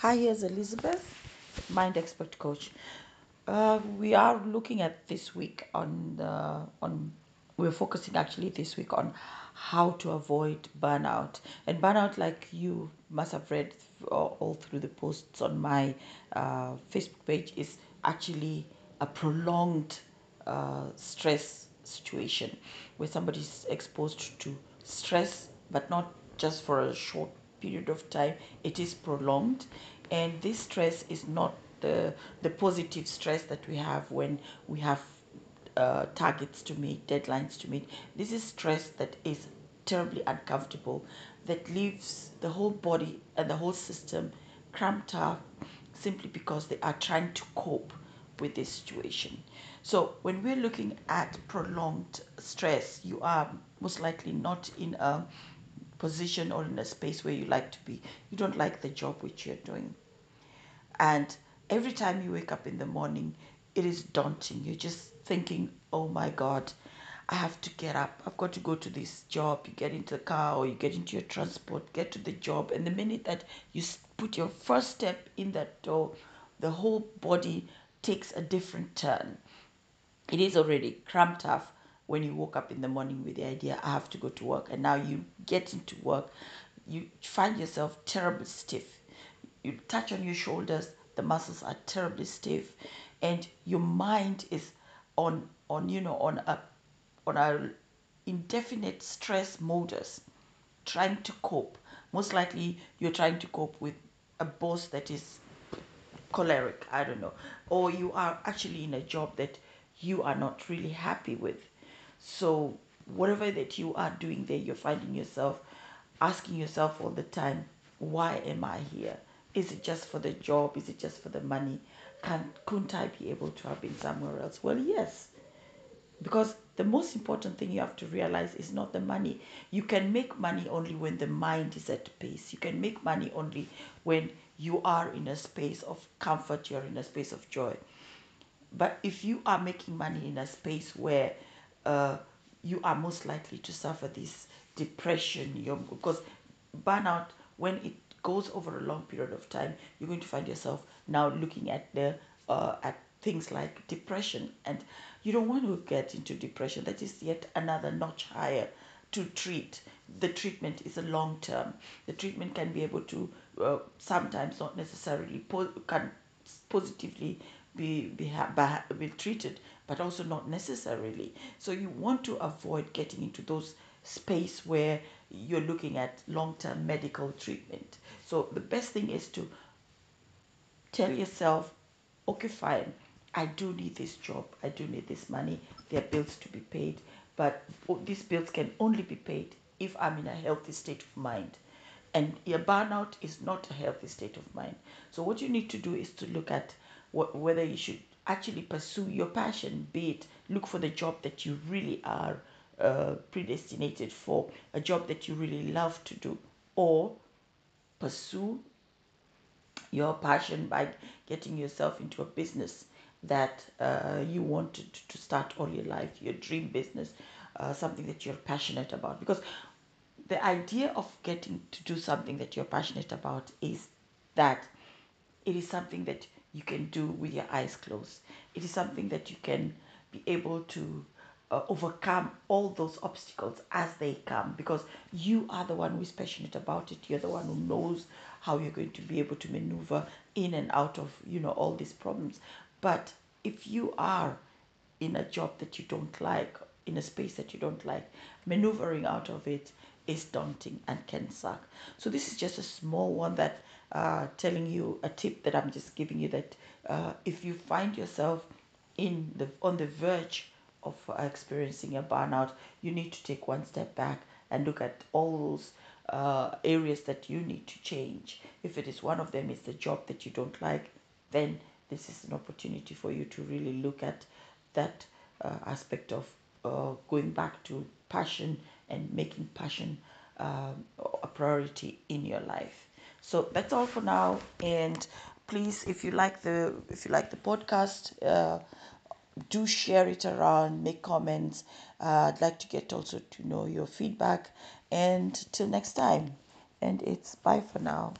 Hi, here's Elizabeth, Mind Expert Coach. Uh, we are looking at this week on the on. We're focusing actually this week on how to avoid burnout. And burnout, like you must have read all, all through the posts on my uh, Facebook page, is actually a prolonged uh, stress situation where somebody's exposed to stress, but not just for a short period of time. It is prolonged, and this stress is not the the positive stress that we have when we have uh, targets to meet, deadlines to meet. This is stress that is terribly uncomfortable, that leaves the whole body and the whole system cramped up simply because they are trying to cope with this situation. So, when we're looking at prolonged stress, you are most likely not in a position or in a space where you like to be. You don't like the job which you're doing. And every time you wake up in the morning, it is daunting. You're just thinking, oh my God, I have to get up. I've got to go to this job. You get into the car or you get into your transport, get to the job. And the minute that you put your first step in that door, the whole body takes a different turn. It is already cramped up when you woke up in the morning with the idea, I have to go to work. And now you get into work, you find yourself terribly stiff you touch on your shoulders the muscles are terribly stiff and your mind is on on you know on a on a indefinite stress modus trying to cope most likely you're trying to cope with a boss that is choleric i don't know or you are actually in a job that you are not really happy with so whatever that you are doing there you're finding yourself asking yourself all the time why am i here is it just for the job? Is it just for the money? Can, couldn't I be able to have been somewhere else? Well, yes. Because the most important thing you have to realize is not the money. You can make money only when the mind is at peace. You can make money only when you are in a space of comfort, you're in a space of joy. But if you are making money in a space where uh, you are most likely to suffer this depression, you're, because burnout, when it goes over a long period of time, you're going to find yourself now looking at the uh, at things like depression, and you don't want to get into depression. That is yet another notch higher to treat. The treatment is a long term. The treatment can be able to uh, sometimes not necessarily po- can positively be be, be treated, but also not necessarily. So you want to avoid getting into those space where you're looking at long-term medical treatment. So the best thing is to tell yourself, okay, fine, I do need this job, I do need this money, there are bills to be paid, but these bills can only be paid if I'm in a healthy state of mind. And your burnout is not a healthy state of mind. So what you need to do is to look at what, whether you should actually pursue your passion, be it look for the job that you really are uh, predestinated for, a job that you really love to do, or pursue your passion by getting yourself into a business that uh, you wanted to start all your life, your dream business, uh, something that you're passionate about. Because the idea of getting to do something that you're passionate about is that it is something that you can do with your eyes closed. It is something that you can be able to uh, overcome all those obstacles as they come because you are the one who is passionate about it. You're the one who knows how you're going to be able to maneuver in and out of you know all these problems. But if you are in a job that you don't like, in a space that you don't like, maneuvering out of it is daunting and can suck. So this is just a small one that uh, telling you a tip that I'm just giving you that uh, if you find yourself in the on the verge of experiencing a burnout, you need to take one step back and look at all those uh, areas that you need to change. If it is one of them is the job that you don't like, then this is an opportunity for you to really look at that uh, aspect of uh, going back to passion and making passion um, a priority in your life. So that's all for now. And please, if you like the if you like the podcast, uh, do share it around, make comments. Uh, I'd like to get also to know your feedback. And till next time. And it's bye for now.